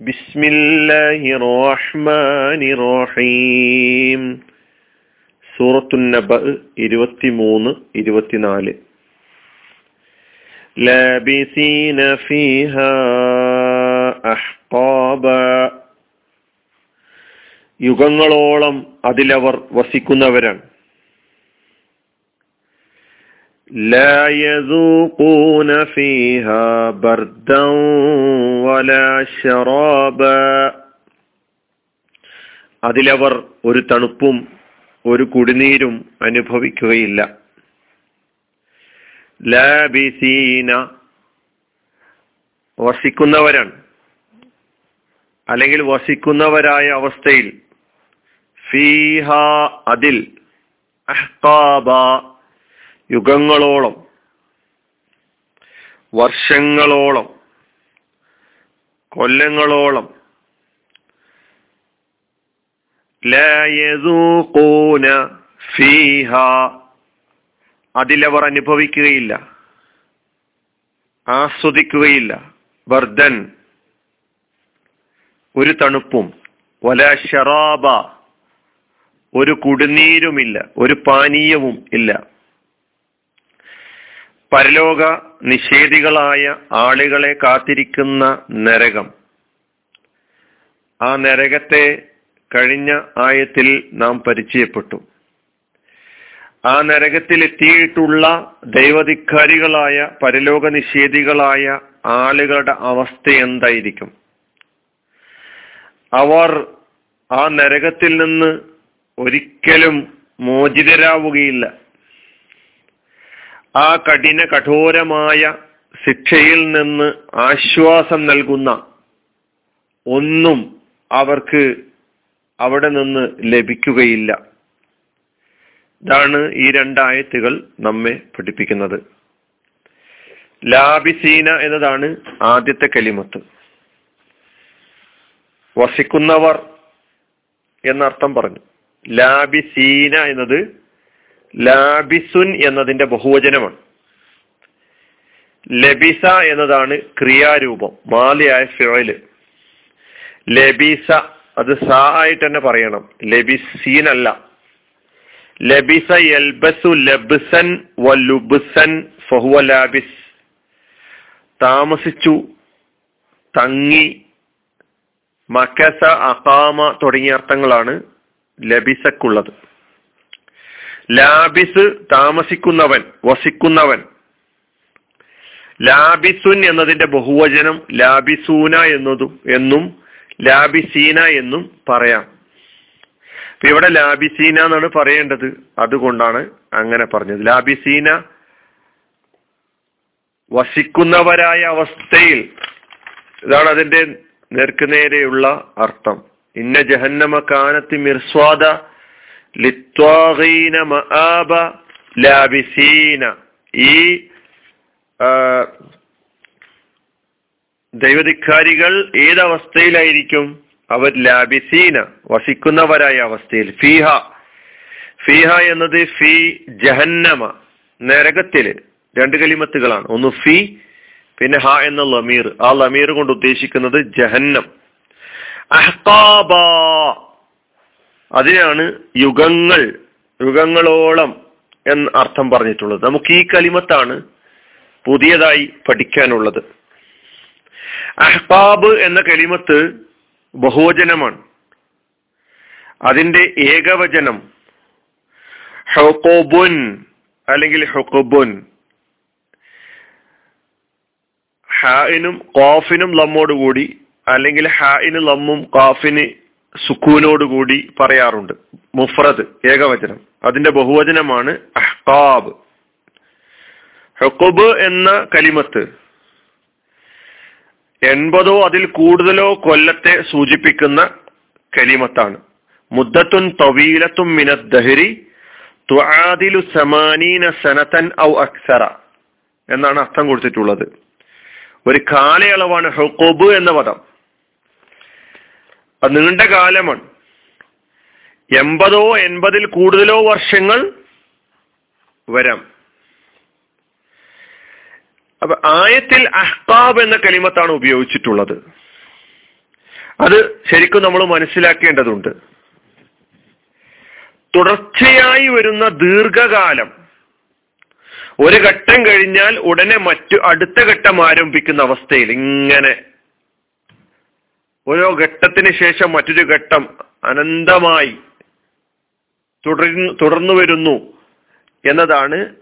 بسم الله الرحمن الرحيم സൂറത്തു നബ ഇരുപത്തിമൂന്ന് ഇരുപത്തിനാല് ലാബിസീന ഫീഹ അഹ്ഖാബ യുഗങ്ങളോളം അതിലവർ വസിക്കുന്നവരാണ് لا يذوقون فيها بردا ولا شرابا അതിലവർ ഒരു തണുപ്പും ഒരു കുടിനീരും അനുഭവിക്കുകയില്ല ലാബിസീന വസിക്കുന്നവരാണ് അല്ലെങ്കിൽ വസിക്കുന്നവരായ അവസ്ഥയിൽ ഫീഹ അതിൽ അഹ്കാബ യുഗങ്ങളോളം വർഷങ്ങളോളം കൊല്ലങ്ങളോളം ലായൂന ഫീഹ അതിലവർ അനുഭവിക്കുകയില്ല ആസ്വദിക്കുകയില്ല. വർദ്ധൻ ഒരു തണുപ്പും വല ഷറാബ ഒരു കുടിനീരുമില്ല ഒരു പാനീയവും ഇല്ല. പരലോക നിഷേധികളായ ആളുകളെ കാത്തിരിക്കുന്ന നരകം. ആ നരകത്തെ കഴിഞ്ഞ ആയത്തിൽ നാം പരിചയപ്പെട്ടു. ആ നരകത്തിൽ എത്തിയിട്ടുള്ള ദൈവധിക്കാരികളായ പരലോക നിഷേധികളായ ആളുകളുടെ അവസ്ഥ എന്തായിരിക്കും? അവർ ആ നരകത്തിൽ നിന്ന് ഒരിക്കലും മോചിതരാവുകയില്ല. ആ കഠിന കഠോരമായ ശിക്ഷയിൽ നിന്ന് ആശ്വാസം നൽകുന്ന ഒന്നും അവർക്ക് അവിടെ നിന്ന് ലഭിക്കുകയില്ല. ഇതാണ് ഈ രണ്ടായത്തുകൾ നമ്മെ പഠിപ്പിക്കുന്നത്. ലാബിസീന എന്നതാണ് ആദ്യത്തെ കലിമത്ത്. വസിക്കുന്നവർ എന്നർത്ഥം പറഞ്ഞു. ലാബിസീന എന്നത് ലാബിസുൻ എന്നതിന്റെ ബഹുവചനമാണ്. ലബിസ എന്നതാണ് ക്രിയാരൂപം മാലിയായ ഫിറൽ ലബിസ അത് സാ ആയിട്ട് തന്നെ പറയണം. ലബിസീൻ അല്ല ലബിസ യൽബസു ലബ്സൻ ലുബ്സൻ ഫഹുവ ലാബിസ്. താമസിച്ചു തങ്ങി മക്കസ അകാമ തുടങ്ങിയ അർത്ഥങ്ങളാണ് ലബിസക്കുള്ളത്. ലാബിസ് താമസിക്കുന്നവൻ വസിക്കുന്നവൻ. ലാബിസുൻ എന്നതിന്റെ ബഹുവചനം ലാബിസൂന എന്നതും എന്നും ലാബിസീന എന്നും പറയാം. ഇവിടെ ലാബിസീന എന്നാണ് പറയേണ്ടത്. അതുകൊണ്ടാണ് അങ്ങനെ പറഞ്ഞത്. ലാബിസീന വസിക്കുന്നവരായ അവസ്ഥയിൽ ഇതാണ് അതിന്റെ നേർക്കുനേരെയുള്ള അർത്ഥം. ഇന്ന ജഹന്നമ കാനത്തി മിർസ്വാദ ലിത്വാഗീന മആബ ലാബിസീന ഈ ദൈവധിക്കാരികൾ ഏതവസ്ഥയിലായിരിക്കും? അവർ ലാബിസീന വസിക്കുന്നവരായ അവസ്ഥയിൽ. ഫീഹ. ഫീഹ എന്നത് ഫി ജഹന്നമ നരകത്തിൽ രണ്ട് കലിമത്തുകളാണ്. ഒന്ന് ഫി പിന്നെ ഹ എന്ന ലമീർ. ആ ലമീർ കൊണ്ട് ഉദ്ദേശിക്കുന്നത് ജഹന്നം. അഹ്കാബ അതിനാണ് യുഗങ്ങൾ യുഗങ്ങളോളം എന്ന് അർത്ഥം പറഞ്ഞിട്ടുള്ളത്. നമുക്ക് ഈ കലിമത്താണ് പുതിയതായി പഠിക്കാനുള്ളത്. അഹ്ബാബ് എന്ന കലിമത്ത് ബഹുവചനമാണ്. അതിന്റെ ഏകവചനം ഹൊക്കോബുൻ അല്ലെങ്കിൽ ഹൊക്കോബുൻ. ഹായിനും കോഫിനും ലമ്മോടുകൂടി അല്ലെങ്കിൽ ഹായിന് ലമ്മും കാഫിന് സുക്കൂനോടുകൂടി പറയാറുണ്ട്. മുഫ്രദ് ഏകവചനം. അതിന്റെ ബഹുവചനമാണ് അഹ്കാബ്. ഹുക്കുബ് എന്ന കലിമത്ത് എൺപതോ അതിൽ കൂടുതലോ കൊല്ലത്തെ സൂചിപ്പിക്കുന്ന കലിമത്താണ്. മുദ്ദത്തുൻ തവീലത്തും മിനദ് ദഹരി തുആദിലു സമാനീന സനതൻ ഔ അക്സറ എന്നാണ് അർത്ഥം കൊടുത്തിട്ടുള്ളത്. ഒരു കാലയളവാണ് ഹുക്കുബ് എന്ന പദം. അത് നീണ്ട കാലമാണ്. എൺപതോ എൺപതിൽ കൂടുതലോ വർഷങ്ങൾ വരാം. അപ്പൊ ആയത്തിൽ അഹ്താബ് എന്ന കലിമത്താണ് ഉപയോഗിച്ചിട്ടുള്ളത്. അത് ശരിക്കും നമ്മൾ മനസ്സിലാക്കേണ്ടതുണ്ട്. തുടർച്ചയായി വരുന്ന ദീർഘകാലം ഒരു ഘട്ടം കഴിഞ്ഞാൽ ഉടനെ മറ്റു അടുത്ത ഘട്ടം ആരംഭിക്കുന്ന അവസ്ഥയിൽ ഇങ്ങനെ ഓരോ ഘട്ടത്തിന് ശേഷം മറ്റൊരു ഘട്ടം അനന്തമായി തുടർന്നു തുടർന്നു വരുന്നു എന്നതാണ്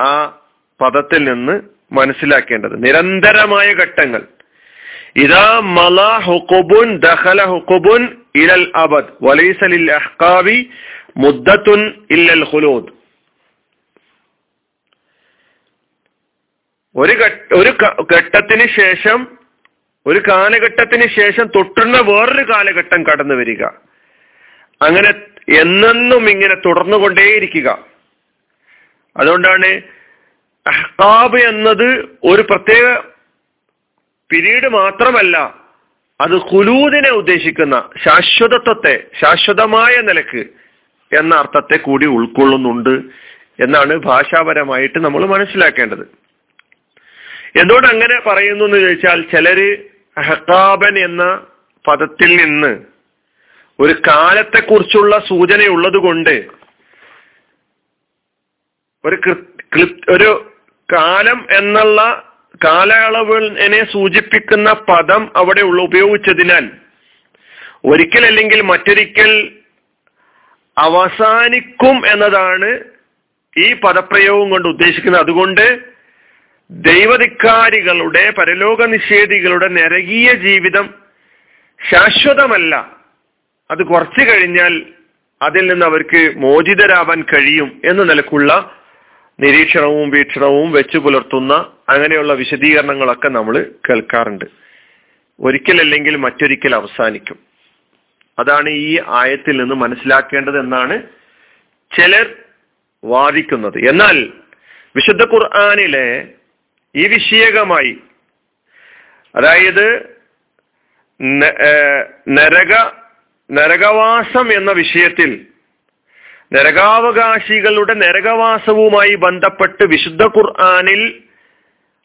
ആ പദത്തിൽ നിന്ന് മനസ്സിലാക്കേണ്ടത്. നിരന്തരമായ ഘട്ടങ്ങൾ. ഇതാ മല ഹുക്കുബുൻ ദഹല ഹുക്കുബുൻ ഇലൽ അബദ്. വലൈസലിൽ അഹ്കാവി മുദ്ദത്തുൻ ഇല്ലൽ ഹുലൂദ് ഒരു ഘട്ട ഒരു ഘട്ടത്തിന് ശേഷം ഒരു കാലഘട്ടത്തിന് ശേഷം തൊട്ടുന്ന വേറൊരു കാലഘട്ടം കടന്നു വരിക. അങ്ങനെ എന്നെന്നും ഇങ്ങനെ തുടർന്നുകൊണ്ടേയിരിക്കുക. അതുകൊണ്ടാണ് അഹ്കാബ് എന്നത് ഒരു പ്രത്യേക പിരീഡ് മാത്രമല്ല അത് ഹുലൂദിനെ ഉദ്ദേശിക്കുന്ന ശാശ്വതത്വത്തെ ശാശ്വതമായ നിലയ്ക്ക് എന്ന അർത്ഥത്തെ കൂടി ഉൾക്കൊള്ളുന്നുണ്ട് എന്നാണ് ഭാഷാപരമായിട്ട് നമ്മൾ മനസ്സിലാക്കേണ്ടത്. എന്തുകൊണ്ട് അങ്ങനെ പറയുന്നു എന്ന് ചോദിച്ചാൽ ചിലര് ഹക്കാബൻ എന്ന പദത്തിൽ നിന്ന് ഒരു കാലത്തെക്കുറിച്ചുള്ള സൂചനയുള്ളത് കൊണ്ട് ഒരു ഒരു കാലം എന്നുള്ള കാലയളവിനെ സൂചിപ്പിക്കുന്ന പദം അവിടെ ഉള്ള ഉപയോഗിച്ചതിനാൽ ഒരിക്കൽ അല്ലെങ്കിൽ മറ്റൊരിക്കൽ അവസാനിക്കും എന്നതാണ് ഈ പദപ്രയോഗം കൊണ്ട് ഉദ്ദേശിക്കുന്നത്. അതുകൊണ്ട് ദൈവധിക്കാരികളുടെ പരലോക നിഷേധികളുടെ നരകീയ ജീവിതം ശാശ്വതമല്ല. അത് കുറച്ചു കഴിഞ്ഞാൽ അതിൽ നിന്ന് അവർക്ക് മോചിതരാവാൻ കഴിയും എന്ന നിലക്കുള്ള നിരീക്ഷണവും വീക്ഷണവും വെച്ചു പുലർത്തുന്ന അങ്ങനെയുള്ള വിശദീകരണങ്ങളൊക്കെ നമ്മൾ കേൾക്കാറുണ്ട്. ഒരിക്കലല്ലെങ്കിൽ മറ്റൊരിക്കൽ അവസാനിക്കും. അതാണ് ഈ ആയത്തിൽ നിന്ന് മനസ്സിലാക്കേണ്ടത് എന്നാണ് ചിലർ വാദിക്കുന്നത്. എന്നാൽ വിശുദ്ധ ഖുർആാനിലെ ഈ വിഷയകമായി അതായത് നരക നരകവാസം എന്ന വിഷയത്തിൽ നരകാവകാശികളുടെ നരകവാസവുമായി ബന്ധപ്പെട്ട് വിശുദ്ധ ഖുർആാനിൽ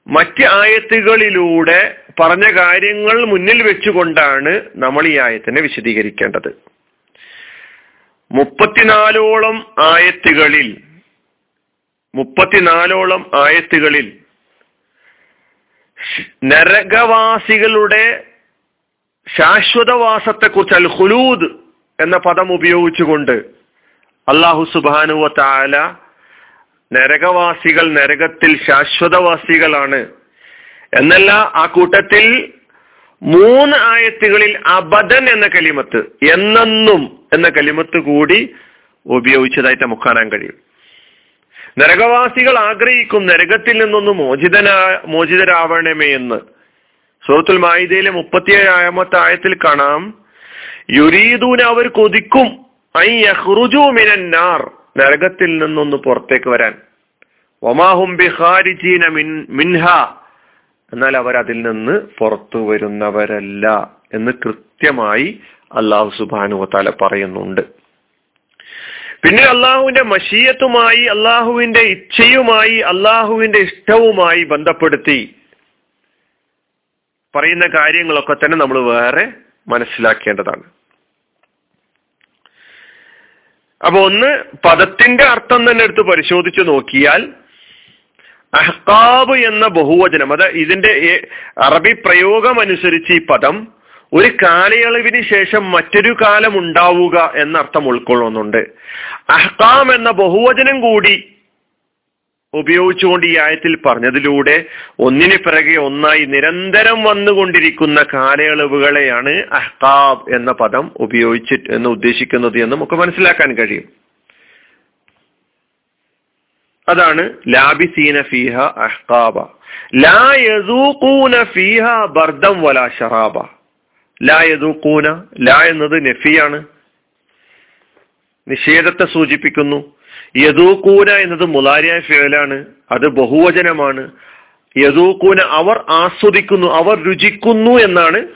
മറ്റ് ആയത്തുകളിലൂടെ പറഞ്ഞ കാര്യങ്ങൾ മുന്നിൽ വെച്ചുകൊണ്ടാണ് നമ്മൾ ഈ ആയത്തിനെ വിശദീകരിക്കേണ്ടത്. മുപ്പത്തിനാലോളം ആയത്തുകളിൽ മുപ്പത്തിനാലോളം ആയത്തുകളിൽ നരകവാസികളുടെ ശാശ്വതവാസത്തെക്കുറിച്ച് അൽ ഹുലൂദ് എന്ന പദം ഉപയോഗിച്ചുകൊണ്ട് അള്ളാഹു സുബാനുവ താല നരകവാസികൾ നരകത്തിൽ ശാശ്വതവാസികളാണ്. എന്നല്ല ആ കൂട്ടത്തിൽ മൂന്ന് ആയത്തുകളിൽ അബദൻ എന്ന കലിമത്ത് എന്നെന്നും എന്ന കലിമത്ത് കൂടി ഉപയോഗിച്ചതായിട്ട് നമുക്ക് കാണാൻ കഴിയും. നരകവാസികൾ ആഗ്രഹിക്കും നരകത്തിൽ നിന്നൊന്ന് മോചിതനാ മോചിതരാവണമേ എന്ന്. സുഹൃത്തുൽ മായിദയിലെ മുപ്പത്തിയേഴാമത്തെ ആയത്തിൽ കാണാം. യുരീദൂന അവർ കൊതിക്കും ഐ യഹ്റുജു മിനന്നാർ നരകത്തിൽ നിന്നൊന്ന് പുറത്തേക്ക് വരാൻ. ഒമാഹും ബിഹാരിജീന മിൻ മിൻഹ. എന്നാൽ അവർ അതിൽ നിന്ന് പുറത്തു വരുന്നവരല്ല എന്ന് കൃത്യമായി അള്ളാഹു സുബാനുവത്താല പറയുന്നുണ്ട്. പിന്നെ അള്ളാഹുവിന്റെ മഷീയത്തുമായി അള്ളാഹുവിന്റെ ഇച്ഛയുമായി അള്ളാഹുവിന്റെ ഇഷ്ടവുമായി ബന്ധപ്പെടുത്തി പറയുന്ന കാര്യങ്ങളൊക്കെ തന്നെ നമ്മൾ വേറെ മനസ്സിലാക്കേണ്ടതാണ്. അപ്പൊ ഒന്ന് പദത്തിന്റെ അർത്ഥം തന്നെ എടുത്ത് പരിശോധിച്ചു നോക്കിയാൽ അഹ്കാബ് എന്ന ബഹുവചനം അത് ഇതിന്റെ അറബി പ്രയോഗം അനുസരിച്ച് ഈ പദം ഒരു കാലയളവിന് ശേഷം മറ്റൊരു കാലം ഉണ്ടാവുക എന്നർത്ഥം ഉൾക്കൊള്ളുന്നുണ്ട്. അഹ്കാം എന്ന ബഹുവചനം കൂടി ഉപയോഗിച്ചുകൊണ്ട് ഈ ആയത്തിൽ പറഞ്ഞതിലൂടെ ഒന്നിന് പിറകെ ഒന്നായി നിരന്തരം വന്നുകൊണ്ടിരിക്കുന്ന കാലയളവുകളെയാണ് അഹ്താബ് എന്ന പദം ഉപയോഗിച്ചിട്ട് എന്ന് ഉദ്ദേശിക്കുന്നത് എന്ന് നമുക്ക് മനസ്സിലാക്കാൻ കഴിയും. അതാണ് ലാബിസീന ഫീഹ അഹ്കാബ. ലാ യസൂഖൂന ഫീഹ ബർദം വലാ ഷറാബ. ലാ ല എന്നത് നഫിയാണ്. നിഷേധത്തെ സൂചിപ്പിക്കുന്നു. യദൂക്കൂന എന്നത് മുലാരിയ ഫേലാണ് അത് ബഹുവചനമാണ്. യദൂക്കൂന അവർ ആസ്വദിക്കുന്നു അവർ രുചിക്കുന്നു എന്നാണ്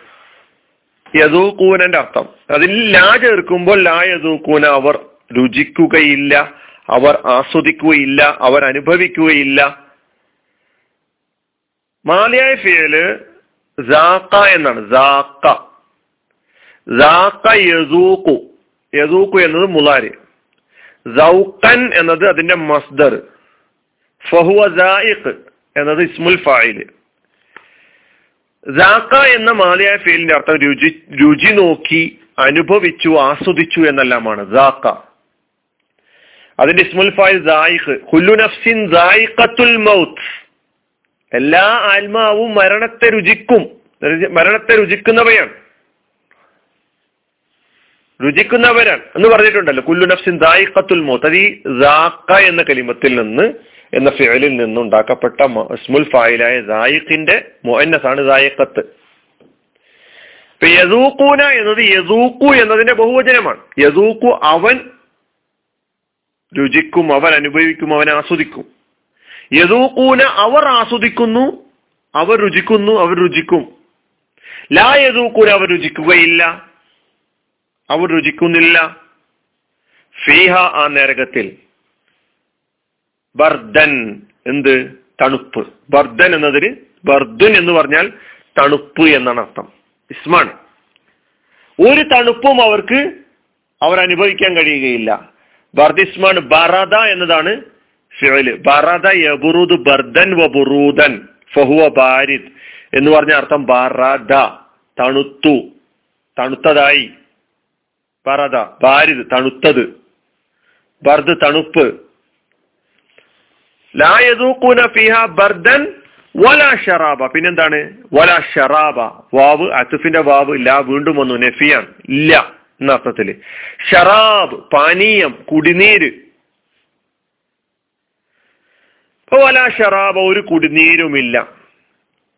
യദൂക്കൂനന്റെ അർത്ഥം. അതിൽ ലാ ചേർക്കുമ്പോൾ ലാ യദൂക്കൂന അവർ രുചിക്കുകയില്ല അവർ ആസ്വദിക്കുകയില്ല അവർ അനുഭവിക്കുകയില്ല. മാലിയായ ഫിയൽ എന്നാണ്. സാക്ക യസൂക്കു എന്നത് മുലാരി സൗക്കൻ എന്നത് അതിന്റെ മസ്ദർ. ഫഹുവ എന്നത് ഇസ്മുൽ ഫായിൽ ജാക്ക എന്ന മാലിയായ ഫീലിന്റെ അർത്ഥം രുചി രുചി നോക്കി അനുഭവിച്ചു ആസ്വദിച്ചു എന്നെല്ലാമാണ്. ജാക്ക അതിന്റെ ഇസ്മുൽ ഫായിൽ ഹുല്ലു നഫ്സിൻ മൗത്ത്. എല്ലാ ആത്മാവും മരണത്തെ രുചിക്കും. മരണത്തെ രുചിക്കുന്നവയാണ്. രുചിക്കുന്നവരാണ് എന്ന് പറഞ്ഞിട്ടുണ്ടല്ലോ. കുല്ലു നഫ്സിൻ ദായിഖത്തുൽ മൗത്ത്. ദാക്ക എന്ന കലിമത്തിൽ നിന്ന് എന്ന ഫിയലിൽ നിന്ന് ഉണ്ടാക്കപ്പെട്ട ഇസ്മുൽ ഫായിലായ ദായിഖിന്റെ മുഅന്നസാണ് ദായിഖത്ത്. ഇപ്പൊ യസൂക്കൂന എന്നത് യസൂക്കു എന്നതിന്റെ ബഹുവചനമാണ്. യസൂക്കു അവൻ രുചിക്കും അവൻ അനുഭവിക്കും അവൻ ആസ്വദിക്കും. യസൂക്കൂന അവർ ആസ്വദിക്കുന്നു അവർ രുചിക്കുന്നു അവർ രുചിക്കും. ലാ യസൂക്കൂന അവർ രുചിക്കുകയില്ല. അവർ രുചിക്കുന്നില്ല. ഫീഹ ആ നരകത്തിൽ. ബർദൻ എന്ത്? തണുപ്പ്. ബർദൻ എന്നതിന് ബർദുൻ എന്ന് പറഞ്ഞാൽ തണുപ്പ് എന്നാണ് അർത്ഥം. ഇസ്മാണ്. ഒരു തണുപ്പും അവർക്ക് അവർ അനുഭവിക്കാൻ കഴിയുകയില്ല. ബർദിസ്മാൻ ബറദ എന്നതാണ് ബറദ ബർദൻ ഫഹുവ ബാരിദ്. എന്ന് പറഞ്ഞ അർത്ഥം ബറദ. തണുത്തു. തണുത്തതായി. ബറദ ബാരിദ് തണുത്തത്. ബർദ് തണുപ്പ്. ലാ യദൂഖൂന ഫിഹ ബർദൻ വല ഷറാബ. പിന്നെന്താണ്? വല ഷറാബ. വാവ് അത്തുഫിന്റെ വാവ് ലാ വീണ്ടും വന്നു. നെഫിയാണ്. ഇല്ല എന്ന അർത്ഥത്തിൽ. ഷറാബ് പാനീയം കുടിനീര്. വല ഷറാബ ഒരു കുടിനീരുമില്ല.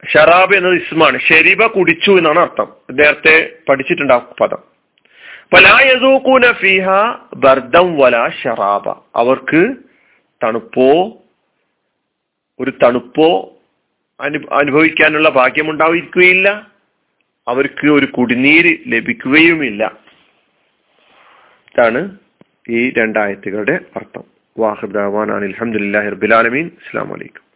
ഷറാബ് എന്നത് ഇസ്മാണ്. ഷെരീബ കുടിച്ചു എന്നാണ് അർത്ഥം. നേരത്തെ പഠിച്ചിട്ടുണ്ടാവും പദം. ഷറാബ അവർക്ക് തണുപ്പോ ഒരു തണുപ്പോ അനു അനുഭവിക്കാനുള്ള ഭാഗ്യമുണ്ടായിരിക്കുകയില്ല. അവർക്ക് ഒരു കുടിനീര് ലഭിക്കുകയുമില്ല. ഇതാണ് ഈ രണ്ടായത്തുകളുടെ അർത്ഥം. വാഹിബ് റഹ്മാൻ അലഹമുല്ലാ റബിലാലമീൻ അസ്സാം വലൈക്കും